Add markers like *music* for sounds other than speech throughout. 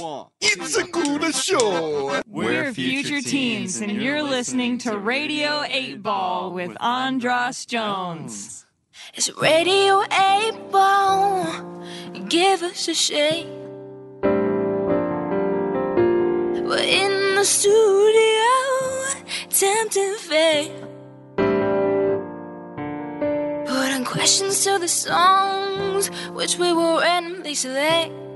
It's a good show. We're future teens, and you're listening to Radio 8 Ball with Andras Jones. It's Radio 8 Ball. Give us a shake. We're in the studio, tempting fate. Putting questions to the songs, which we will randomly select.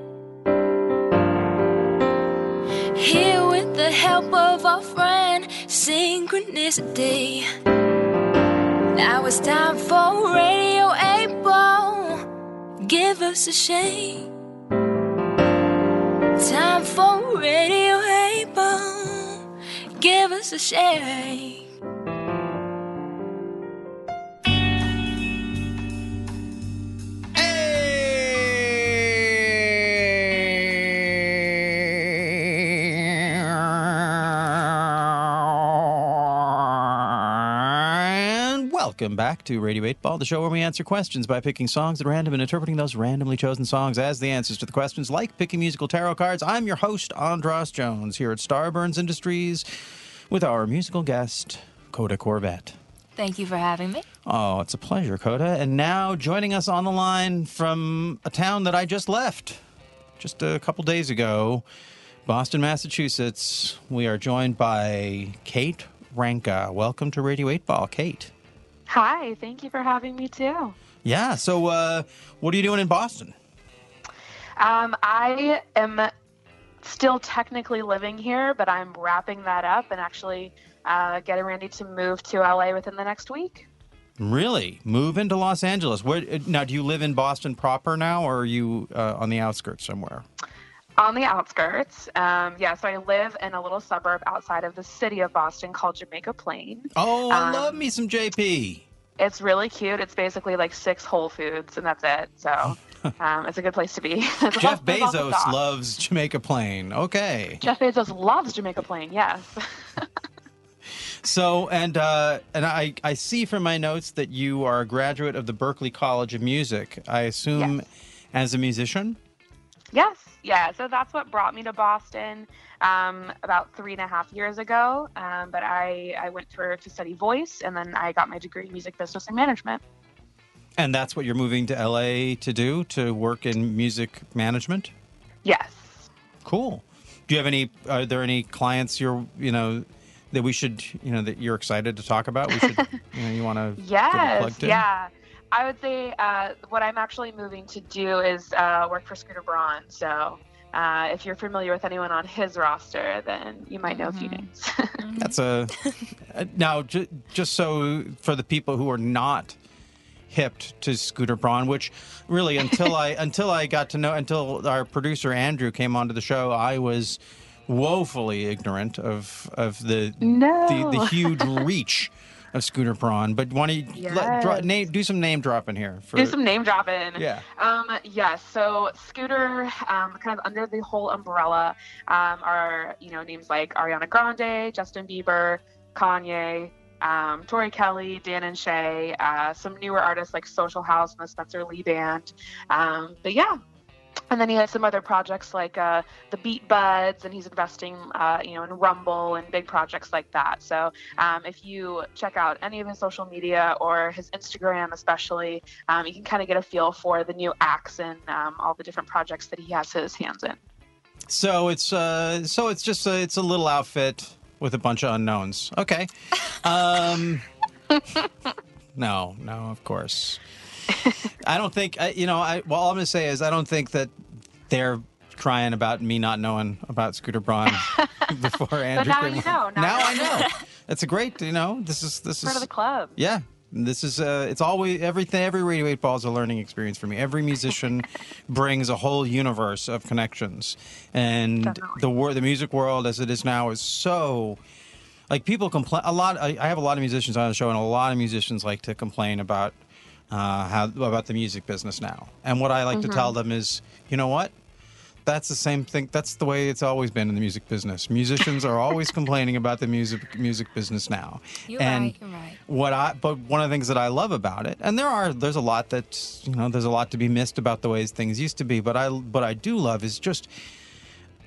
Here with the help of our friend Synchronicity. Now it's time for Radio 8 Give us a shake. Time for Radio 8 Give us a shake. Welcome back to Radio 8 Ball, the show where we answer questions by picking songs at random and interpreting those randomly chosen songs as the answers to the questions, like picking musical tarot cards. I'm your host, Andras Jones, here at Starburns Industries with our musical guest, Coda Corvette. Thank you for having me. Oh, it's a pleasure, Coda. And now joining us on the line from a town that I just left just a couple days ago, Boston, Massachusetts. We are joined by Kate Ranka. Welcome to Radio 8 Ball, Kate. Hi, thank you for having me too. Yeah, so uh, what are you doing in Boston? Um, I am still technically living here, but I'm wrapping that up and actually uh, getting ready to move to LA within the next week. Really? Move into Los Angeles. Where, uh, now, do you live in Boston proper now, or are you uh, on the outskirts somewhere? On the outskirts, um, yeah, so I live in a little suburb outside of the city of Boston called Jamaica Plain. Oh, I Um, love me some JP. It's really cute. It's basically like six Whole Foods, and that's it. So *laughs* um, it's a good place to be. *laughs* Jeff lots- there's lots of Bezos loves Jamaica Plain. Okay. Jeff Bezos loves Jamaica Plain. Yes. *laughs* So and uh, and I I see from my notes that you are a graduate of the Berklee College of Music. I assume Yes. as a musician. Yes, yeah. So that's what brought me to Boston um, about three and a half years ago. Um, but I, I went for to study voice, and then I got my degree in music business and management. And that's what you're moving to LA to do to work in music management. Yes. Cool. Do you have any? Are there any clients you're you know that we should you know that you're excited to talk about? We should *laughs* you know you want to Yes. Yeah. I would say uh, what I'm actually moving to do is uh, work for Scooter Braun. So uh, if you're familiar with anyone on his roster, then you might know a few names. *laughs* That's a *laughs* uh, now ju- just so for the people who are not hipped to Scooter Braun, which really until I *laughs* until I got to know until our producer Andrew came onto the show, I was woefully ignorant of of the No. the, the huge reach of Scooter Braun. But want to let, dro- name, do some name dropping here for Do some name dropping. Yeah. Um, yes. So Scooter, um, kind of under the whole umbrella, um, are you know names like Ariana Grande, Justin Bieber, Kanye, um, Tori Kelly, Dan and Shay, uh, some newer artists like Social House and the Spencer Lee Band. Um, but yeah. And then he has some other projects like uh, the Beat Buds, and he's investing, uh, you know, in Rumble and big projects like that. So um, if you check out any of his social media or his Instagram, especially, um, you can kind of get a feel for the new acts and um, all the different projects that he has his hands in. So it's uh, so it's just a, it's a little outfit with a bunch of unknowns. Okay. *laughs* Um, no, no, of course. I don't think you know. I well, all I'm going to say is I don't think that they're crying about me not knowing about Scooter Braun *laughs* before Andrew. now you know. Now Now I know. That's a great. You know, this is this Part is of the club. yeah. This is uh, it's always everything. Every Radio Eight Ball is a learning experience for me. Every musician *laughs* brings a whole universe of connections, and Definitely. the wor- the music world as it is now is so. Like people complain a lot. I, I have a lot of musicians on the show, and a lot of musicians like to complain about uh, how about the music business now. And what I like to tell them is, you know what? That's the same thing. That's the way it's always been in the music business. Musicians are always *laughs* complaining about the music music business now. You're and right, you're right. What I but one of the things that I love about it, and there are there's a lot that you know there's a lot to be missed about the ways things used to be. But I what I do love is just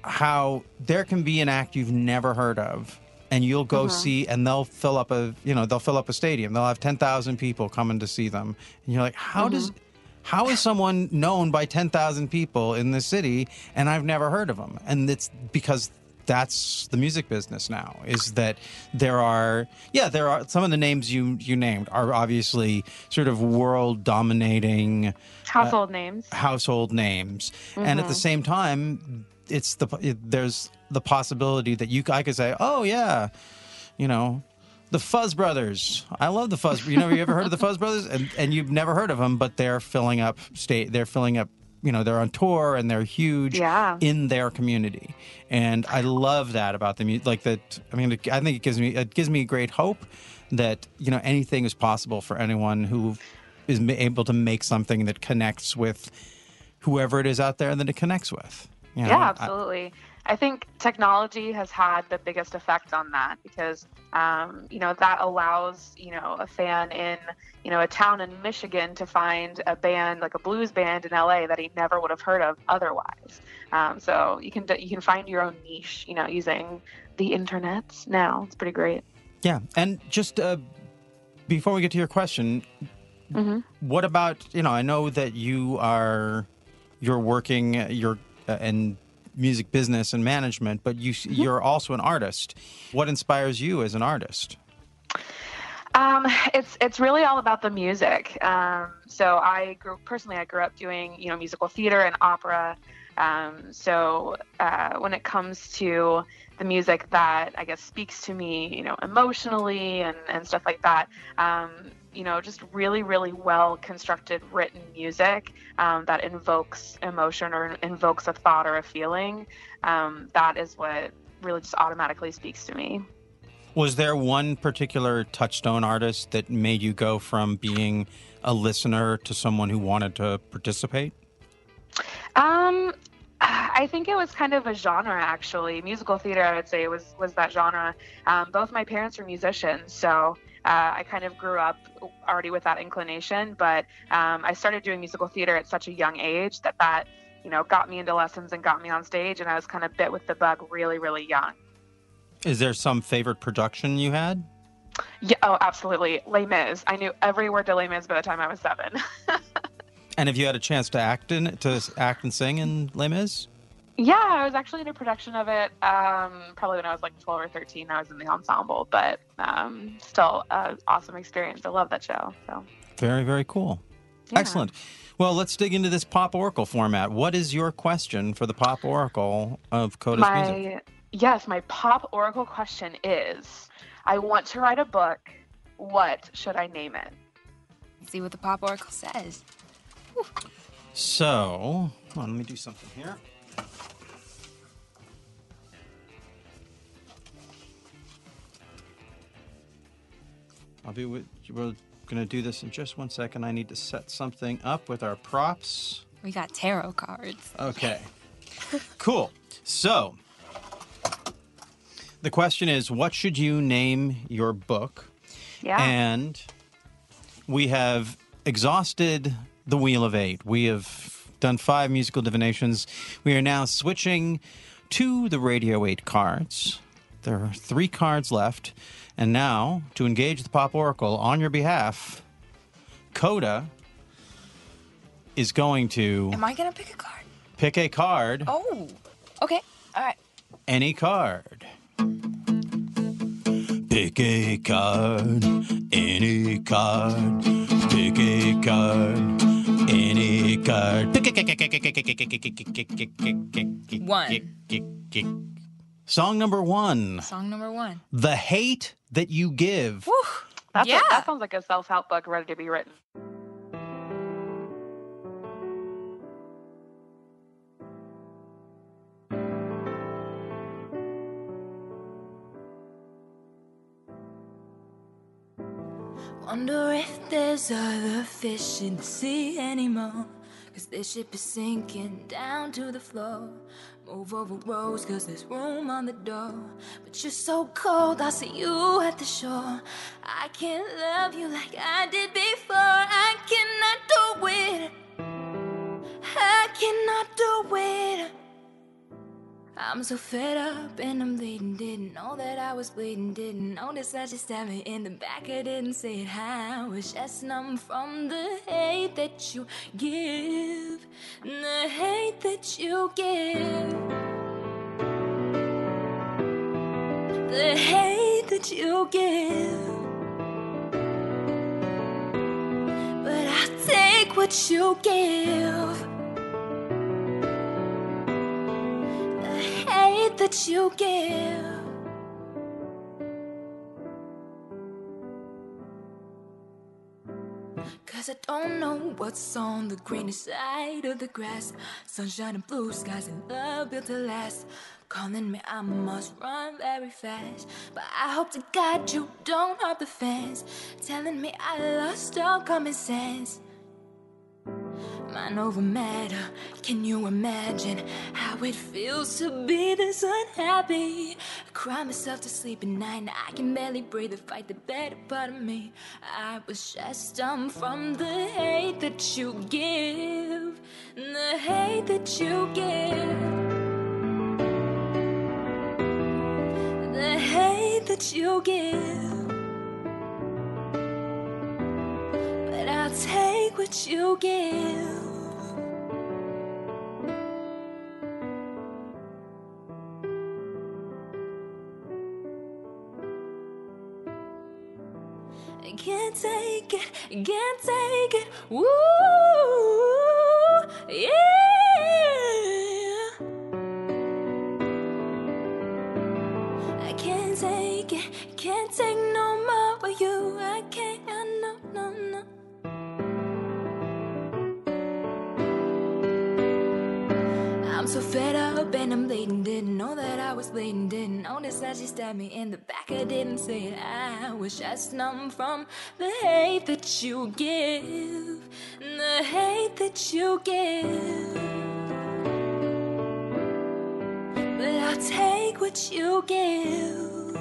how there can be an act you've never heard of and you'll go uh-huh. see and they'll fill up a you know they'll fill up a stadium they'll have 10,000 people coming to see them and you're like how does mm-hmm. How is someone known by 10,000 people in the city and I've never heard of them and it's because that's the music business now is that there are yeah there are some of the names you you named are obviously sort of world dominating uh, Household names. household names. And at the mm-hmm. same time it's the it, there's the possibility that you I could say oh yeah you know the Fuzz Brothers I love the Fuzz you know you ever heard of the Fuzz Brothers and and you've never heard of them but they're filling up state they're filling up you know they're on tour and they're huge Yeah. in their community and I love that about the music like that I mean I think it gives me it gives me great hope that you know anything is possible for anyone who is able to make something that connects with whoever it is out there that it connects with. You know, Yeah, absolutely. I think technology has had the biggest effect on that because, um, you know, that allows, you know, a fan in, you know, a town in Michigan to find a band like a blues band in LA that he never would have heard of otherwise. Um, so you can you can find your own niche, you know, using the internet now. It's pretty great. yeah. And just uh, before we get to your question, Mhm. what about you know? I know that you are you're working you're uh, in music business and management, but you you're also an artist. What inspires you as an artist? Um, it's it's really all about the music. Um, so I grew personally, I grew up doing you know musical theater and opera. Um, so uh, when it comes to the music that I guess speaks to me, you know, emotionally and and stuff like that. Um, you know, just really, really well constructed written music um, that invokes emotion or invokes a thought or a feeling. Um, that is what really just automatically speaks to me. Was there one particular touchstone artist that made you go from being a listener to someone who wanted to participate? I think it was kind of a genre actually. Musical theater, I would say, was was that genre. Um, both my parents were musicians, so uh, I kind of grew up already with that inclination. But um, I started doing musical theater at such a young age that that you know got me into lessons and got me on stage, and I was kind of bit with the bug really, really young. Is there some favorite production you had? Yeah, oh, absolutely. Les Mis. I knew every word to Les Mis by the time I was seven. *laughs* And have you had a chance to act in to act and sing in Les Mis? Yeah, I was actually in a production of it. Um, probably when I was like 12 or 13. I was in the ensemble, but um, still, an awesome experience. I love that show. So Very, very cool. Yeah. Excellent. Well, let's dig into this Pop Oracle format. What is your question for the Pop Oracle of Coda's music? my yes, my pop oracle question is: I want to write a book. What should I name it? See what the Pop Oracle says. So, hold on, let me do something here. I'll be with. We're gonna do this in just one second. I need to set something up with our props. We got tarot cards. Okay. *laughs* cool. So, the question is what should you name your book? Yeah. And we have exhausted the Wheel of Eight. We have done five musical divinations. We are now switching to the Radio 8 cards. There are three cards left. And now, to engage the Pop Oracle on your behalf, Coda is going to Am I gonna pick a card? pick a card, Oh, okay. All right. any card. Pick a card, any card. Pick a card, any card. One. Song number one Song number one. The Hate That You Give. Woo. That's yeah. a, that sounds like a self-help book ready to be written. Wonder if there's other fish in the sea anymore. Cause this ship is sinking down to the floor. Move over rows cause there's room on the door. But you're so cold, I'll see you at the shore. I can't love you like I did before. I cannot do it. I cannot do it. I'm so fed up and I'm bleeding. Didn't know that I was bleeding. Didn't notice that just stabbed me in the back. I didn't say it. I was just numb from the hate that you give. The hate that you give. The hate that you give. But I'll take what you give. That you give. Cause I don't know what's on the greener side of the grass. Sunshine and blue skies and love built to last. Calling me, I must run very fast. But I hope to God you don't hurt the fans. Telling me I lost all common sense. Mind over matter. Can you imagine how it feels to be this unhappy? I cry myself to sleep at night. and I can barely breathe to fight the better part of me. I was just dumb from the hate that you give. The hate that you give. The hate that you give. But I'll take what you give. Take it, can't take it. Woo, Notice that she stabbed me in the back. I didn't say it. I was just numb from the hate that you give. The hate that you give. But I'll take what you give.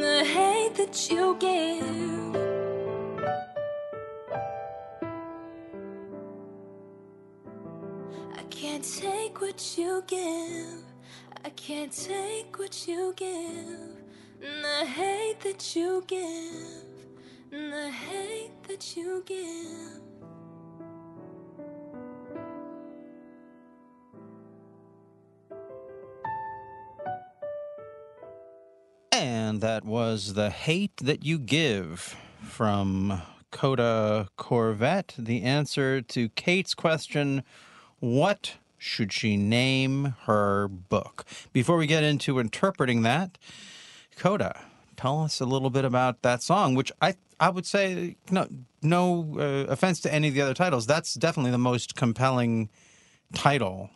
The hate that you give. I can't take what you give. Can't take what you give. The hate that you give. The hate that you give. And that was The Hate That You Give from Coda Corvette. The answer to Kate's question What should she name her book? Before we get into interpreting that, Coda, tell us a little bit about that song, which I, I would say, no, no uh, offense to any of the other titles, that's definitely the most compelling title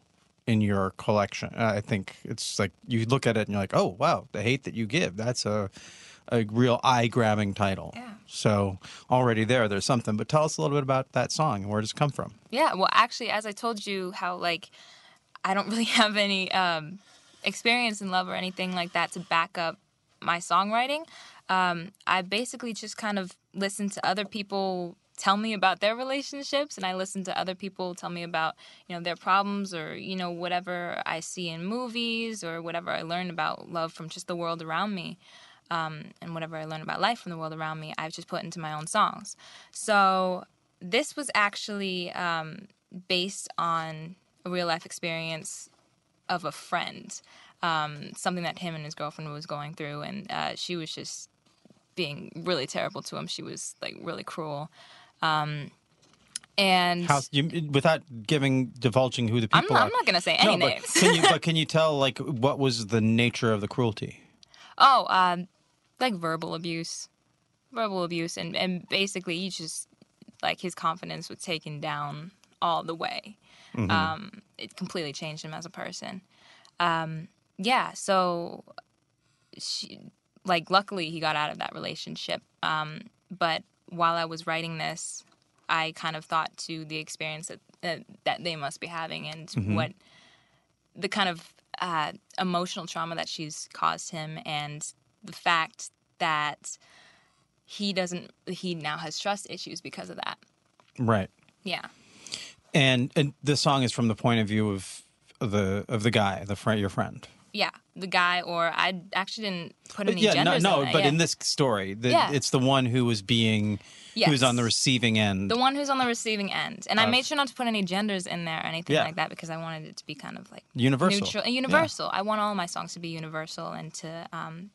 in your collection. I think it's like you look at it and you're like, oh wow, the hate that you give. That's a a real eye grabbing title. Yeah. So already there, there's something. But tell us a little bit about that song and where does it come from? Yeah, well, actually, as I told you, how like I don't *laughs* really have any um, experience in love or anything like that to back up my songwriting. Um, I basically just kind of listen to other people tell me about their relationships, and I listen to other people tell me about you know their problems or you know whatever I see in movies or whatever I learn about love from just the world around me um, and whatever I learn about life from the world around me, I've just put into my own songs. So this was actually um, based on a real life experience of a friend, um, something that him and his girlfriend was going through, and uh, she was just being really terrible to him. She was like really cruel. Um, and How you, without giving divulging who the I'm people not, are. I'm not going to say any no, names. but can you but *laughs* can you tell like what was the nature of the cruelty? Oh, um, like verbal abuse, verbal abuse, and and basically he just like his confidence was taken down all the way. Um, it completely changed him as a person. Um, yeah, so she like luckily he got out of that relationship. Um, but while I was writing this, I kind of thought to the experience that that, that they must be having and what the kind of uh, emotional trauma that she's caused him and the fact that he doesn't he now has trust issues because of that Right. yeah And and the song is from the point of view of the of the guy, the friend, your friend. Yeah, the guy, or I actually didn't put any yeah, no, genders no, there. but yeah. in this story, the, Yeah. it's the one who was being who's on the receiving end. the one who's on the receiving end, and I made sure not to put any genders in there or anything Yeah. like that because I wanted it to be kind of like Universal. neutral, universal. I want all my songs to be universal and to um,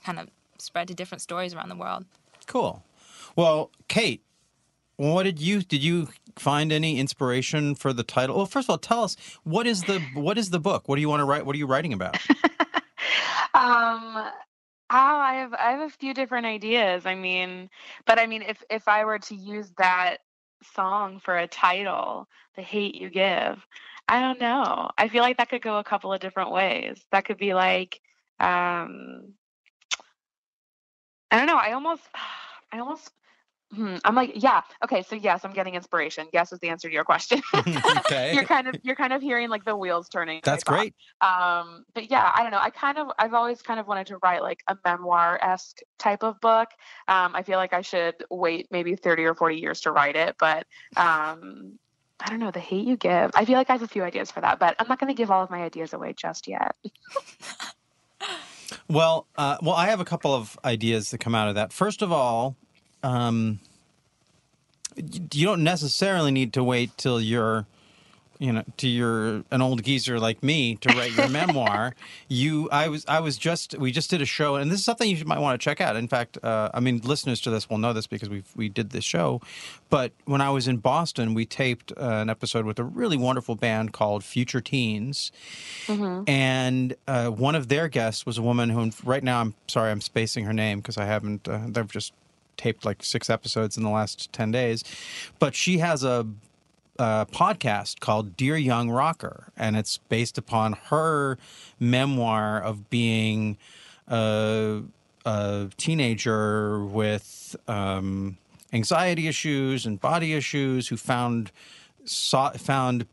kind of spread to different stories around the world. Cool. Well, Kate, what did you did you find any inspiration for the title? Well, first of all, tell us what is the what is the book? What do you want to write? What are you writing about? *laughs* Um, oh, I have I have a few different ideas. I mean, but I mean, if if I were to use that song for a title, "The Hate You Give," I don't know. I feel like that could go a couple of different ways. That could be like, um, I don't know. I almost, *sighs* I almost. Hmm, I'm like, yeah, okay, so yes, I'm getting inspiration. Yes is the answer to your question. *laughs* okay. you're kind of you're kind of hearing like the wheels turning. That's great. um but yeah i don't know i kind of i've always kind of wanted to write like a memoir-esque type of book um i feel like i should wait maybe 30 or 40 years to write it but um i don't know the hate you give i feel like i have a few ideas for that but i'm not going to give all of my ideas away just yet *laughs* Well, uh, well, I have a couple of ideas that come out of that. First of all, um, you don't necessarily need to wait till you're, you know, to you're an old geezer like me to write your memoir. *laughs* You, I was, I was just, we just did a show, and this is something you might want to check out. In fact, uh, I mean, listeners to this will know this because we we did this show. But when I was in Boston, we taped uh, an episode with a really wonderful band called Future Teens and uh, one of their guests was a woman who right now i'm sorry i'm spacing her name because i haven't uh, they've just taped like six episodes in the last 10 days but she has a, a podcast called dear young rocker and it's based upon her memoir of being a, a teenager with um, anxiety issues and body issues who found saw, found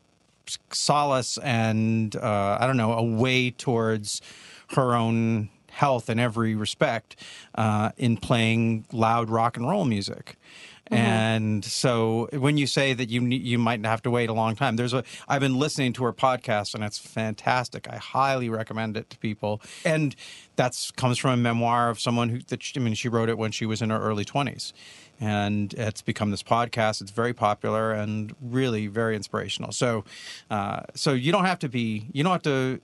solace and uh, I don't know a way towards her own health in every respect uh, in playing loud rock and roll music. And so when you say that you you might have to wait a long time, there's a I've been listening to her podcast and it's fantastic. I highly recommend it to people. And that's comes from a memoir of someone who that she, I mean she wrote it when she was in her early 20s. And it's become this podcast. It's very popular and really very inspirational. So, uh, so you don't have to be, you don't have to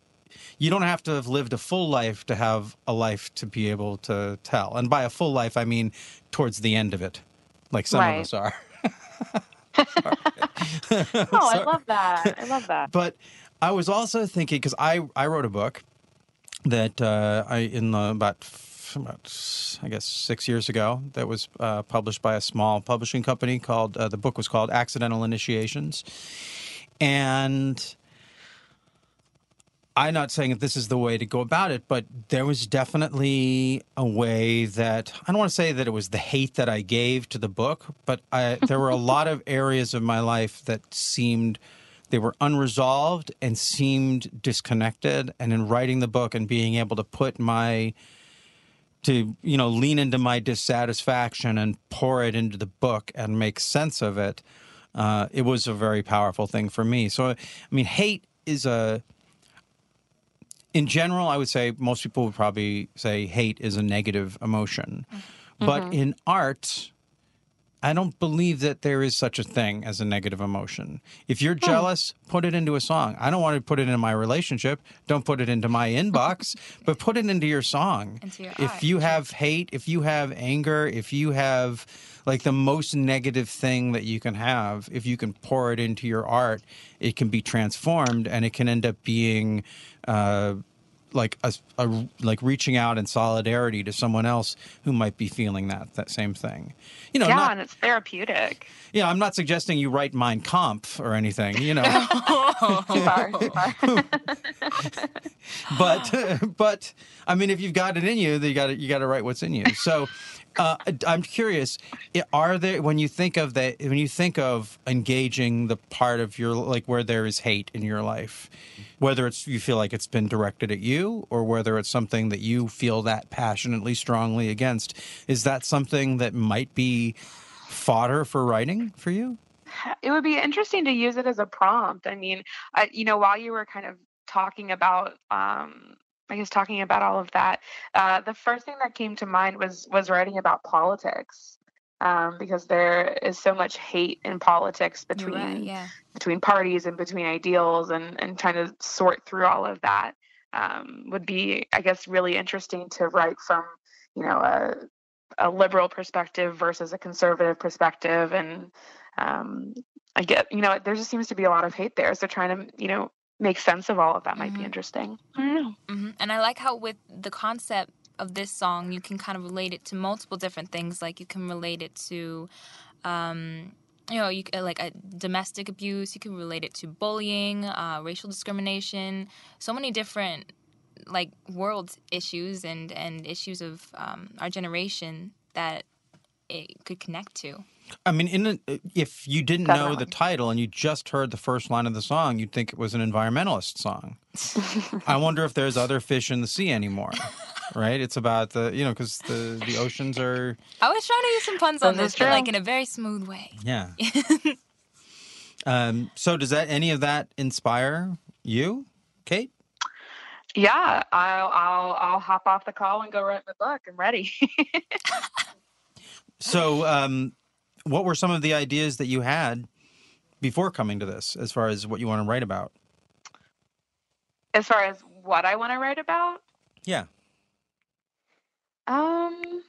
you don't have to have lived a full life to have a life to be able to tell. And by a full life, I mean towards the end of it, like some Right. of us are. *laughs* oh i love that i love that But I was also thinking because I I wrote a book that uh, I in the, about about I guess six years ago that was uh, published by a small publishing company called uh, the book was called Accidental Initiations, and I'm not saying that this is the way to go about it, but there was definitely a way that I don't want to say that it was the hate that I gave to the book, but I, *laughs* there were a lot of areas of my life that seemed they were unresolved and seemed disconnected. And in writing the book and being able to put my to you know lean into my dissatisfaction and pour it into the book and make sense of it, uh, it was a very powerful thing for me. So I mean, hate is a in general, I would say most people would probably say hate is a negative emotion. But mm-hmm. in art, I don't believe that there is such a thing as a negative emotion. If you're jealous, put it into a song. I don't want to put it in my relationship. Don't put it into my *laughs* inbox, but put it into your song. Into your if you have hate, if you have anger, if you have like the most negative thing that you can have, if you can pour it into your art, it can be transformed and it can end up being uh, like a, a like reaching out in solidarity to someone else who might be feeling that that same thing. You know, yeah not, and it's therapeutic yeah, I'm not suggesting you write Mein Kampf or anything, you know, *laughs* oh, sorry. *laughs* but *laughs* but I mean, if you've got it in you, then you got you got to write what's in you. So. Uh, I'm curious. Are there when you think of that when you think of engaging the part of your like where there is hate in your life, whether it's you feel like it's been directed at you or whether it's something that you feel that passionately strongly against, is that something that might be fodder for writing for you? it would be interesting to use it as a prompt. I mean, I, you know, while you were kind of talking about, um, I guess talking about all of that, uh, the first thing that came to mind was was writing about politics, um, because there is so much hate in politics between right, yeah. between parties and between ideals, and and trying to sort through all of that um, would be, I guess, really interesting to write from, you know, a a liberal perspective versus a conservative perspective and um, i get you know there just seems to be a lot of hate there so trying to you know make sense of all of that might be Mhm. interesting i don't know hmm And I like how with the concept of this song, you can kind of relate it to multiple different things. Like you can relate it to, um, you know, you like uh, domestic abuse. You can relate it to bullying, uh, racial discrimination. So many different like world issues and and issues of um, our generation that it could connect to. I mean, in a, if you didn't know the title and you just heard the first line of the song, you'd think it was an environmentalist song. *laughs* I wonder if there's other fish in the sea anymore. Right? It's about the you know because the the oceans are I was trying to use some puns on This but like in a very smooth way. yeah. *laughs* um, so does that any of that inspire you, Kate? yeah i'll i'll i'll hop off the call and go write my book i'm ready *laughs* So, um, what were some of the ideas that you had before coming to this, as far as what you want to write about? as far as what i want to write about Yeah. Um,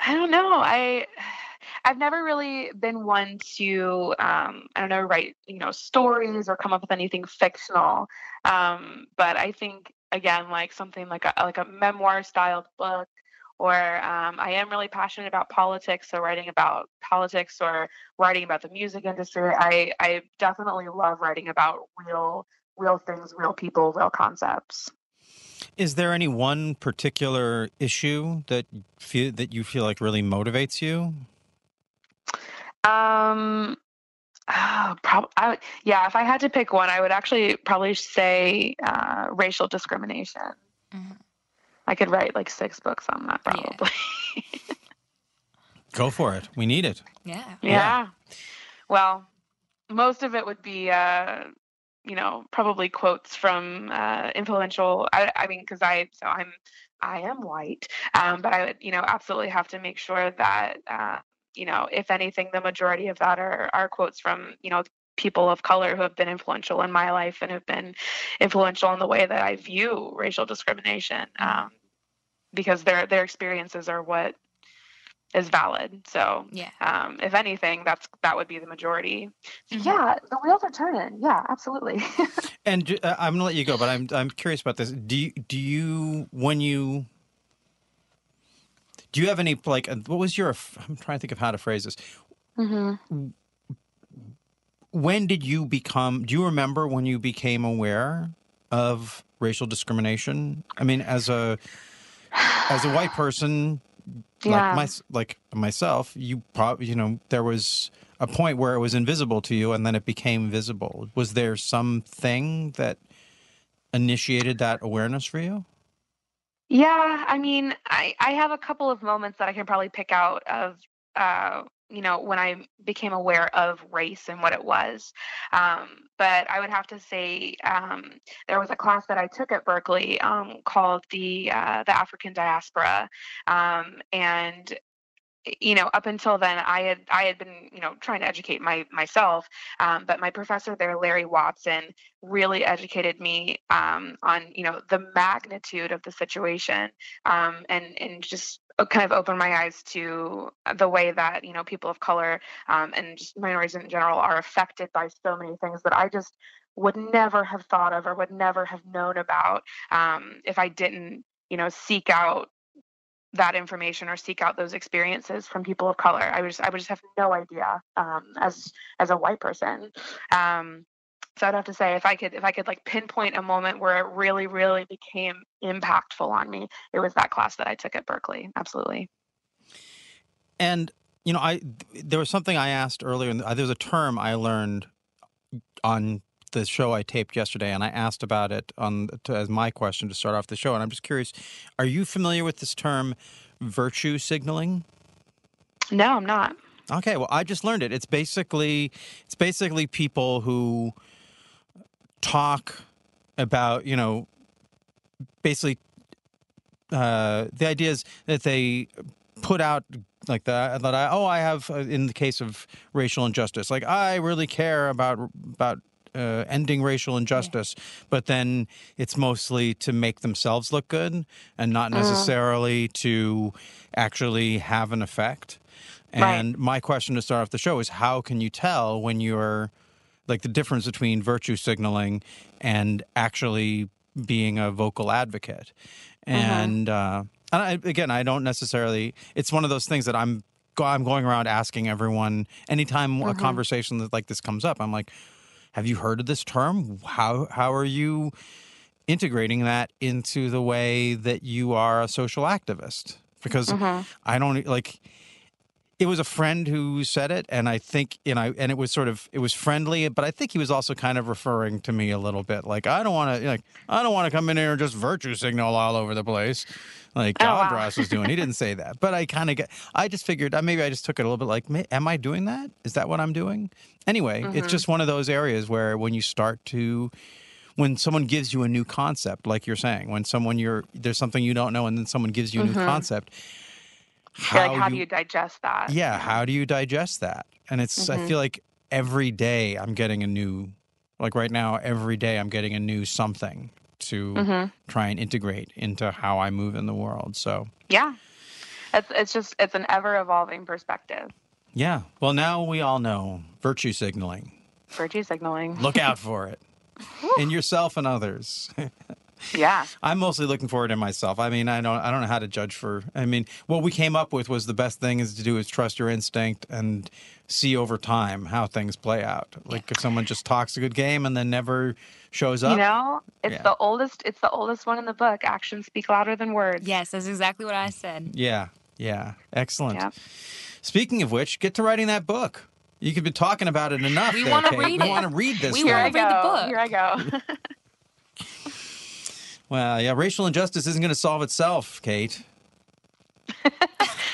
I don't know. I I've never really been one to um, I don't know write you know stories or come up with anything fictional. Um, but I think again like something like a like a memoir styled book. Or um, I am really passionate about politics, so writing about politics or writing about the music industry. I I definitely love writing about real real things, real people, real concepts. Is there any one particular issue that feel that you feel like really motivates you? Um, oh, prob- I yeah, if I had to pick one, I would actually probably say uh, racial discrimination. Mhm. I could write like six books on that, Yeah. probably. Go for it. We need it. Yeah. Yeah. Yeah. Well, most of it would be, uh, you know, probably quotes from uh, influential. I, I mean, because I, so I'm, I am white, um, but I would, you know, absolutely have to make sure that, uh, you know, if anything, the majority of that are are quotes from, you know, people of color who have been influential in my life and have been influential in the way that I view racial discrimination, um, because their their experiences are what is valid. So Yeah. um, if anything, that's that would be the majority. So Mhm. Yeah, the wheels are turning. Yeah, absolutely. *laughs* And uh, I'm gonna let you go, but I'm I'm curious about this. Do you, do you when you do you have any like uh, what was your? I'm trying to think of how to phrase this. mm-hmm. When did you become? Do you remember when you became aware of racial discrimination? I mean, as a as a white person, Yeah. like my like myself, you probably you know there was a point where it was invisible to you, and then it became visible. Was there something that initiated that awareness for you? Yeah, I mean, I I have a couple of moments that I can probably pick out of, uh, you know, when I became aware of race and what it was. Um, but I would have to say um, there was a class that I took at Berklee um, called the uh, the African Diaspora, um, and you know up until then i had i had been you know trying to educate my myself um, but my professor there larry watson really educated me um, on you know the magnitude of the situation and and just kind of opened my eyes to the way that you know people of color um, and just minorities in general are affected by so many things that i just would never have thought of or would never have known about um, if i didn't you know seek out that information or seek out those experiences from people of color. I was I would just have no idea um, as as a white person. Um, so I'd have to say if I could if I could like pinpoint a moment where it really really became impactful on me, it was that class that I took at Berklee. Absolutely. And you know, I there was something I asked earlier. and uh, There's a term I learned on the show I taped yesterday, and I asked about it on to, as my question to start off the show. And I'm just curious: Are you familiar with this term, virtue signaling? No, I'm not. Okay, well, I just learned it. It's basically it's basically people who talk about you know basically uh, the idea is that they put out like that that I oh I have uh, in the case of racial injustice like I really care about about uh, ending racial injustice, but then it's mostly to make themselves look good and not necessarily to actually have an effect. Right. And my question to start off the show is how can you tell when you're like the difference between virtue signaling and actually being a vocal advocate? Mm-hmm. And, uh, and I, again, I don't necessarily, it's one of those things that I'm, go- I'm going around asking everyone anytime a mm-hmm. conversation that like this comes up, I'm like, have you heard of this term? How, how are you integrating that into the way that you are a social activist? Because mm-hmm. I don't like, it was a friend who said it and i think you know and it was sort of it was friendly but i think he was also kind of referring to me a little bit like i don't want to like i don't want to come in here and just virtue signal all over the place. Like Oh, wow. Andras was doing he didn't say that but i kind of get i just figured uh, maybe i just took it a little bit like "Ma- am i doing that? Is that what i'm doing? Anyway it's just one of those areas where when you start to when someone gives you a new concept like you're saying when someone you're there's something you don't know and then someone gives you a new concept You're like, how do you digest that? yeah how do you digest that? And it's i mm-hmm. feel like every day i'm getting a new like right now every day i'm getting a new something to mm-hmm. try and integrate into how i move in the world so Yeah. It's it's just it's an ever evolving perspective. yeah. Well now we all know virtue signaling. Virtue signaling. look out *laughs* for it. In yourself and others *laughs* Yeah. I'm mostly looking forward to myself. I mean, I don't, I don't know how to judge for. I mean, what we came up with was the best thing is to do is trust your instinct and see over time how things play out. Like if someone just talks a good game and then never shows up. You know, it's Yeah. the oldest it's the oldest one in the book. Actions speak louder than words. Yes, that's exactly what I said. Yeah, yeah, excellent. Yep. Speaking of which, get to writing that book. You could be talking about it enough. We there, wanna Kate. read we want to read this. We Here. I wanna read the go. book. Here I go. *laughs* Well, yeah, racial injustice isn't going to solve itself, Kate. *laughs* okay,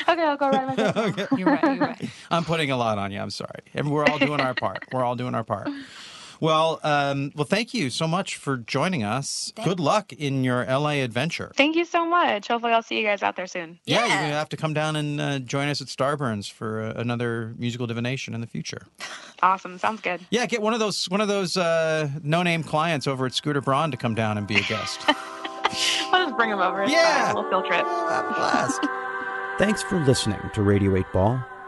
I'll go write my book. You're right. You're right. I'm putting a lot on you. I'm sorry. And we're all doing our part. We're all doing our part. Well, um, well, thank you so much for joining us. Good luck in your LA adventure. Thank you so much. Hopefully I'll see you guys out there soon. Yeah, you're gonna have to come down and uh, join us at Starburns for uh, another musical divination in the future. *laughs* Awesome. Sounds good. Yeah, get one of those one of those uh, no-name clients over at Scooter Braun to come down and be a guest. *laughs* I'll just bring him over. It's Yeah. fine. A little field trip. Blast. *laughs* Thanks for listening to Radio 8 Ball.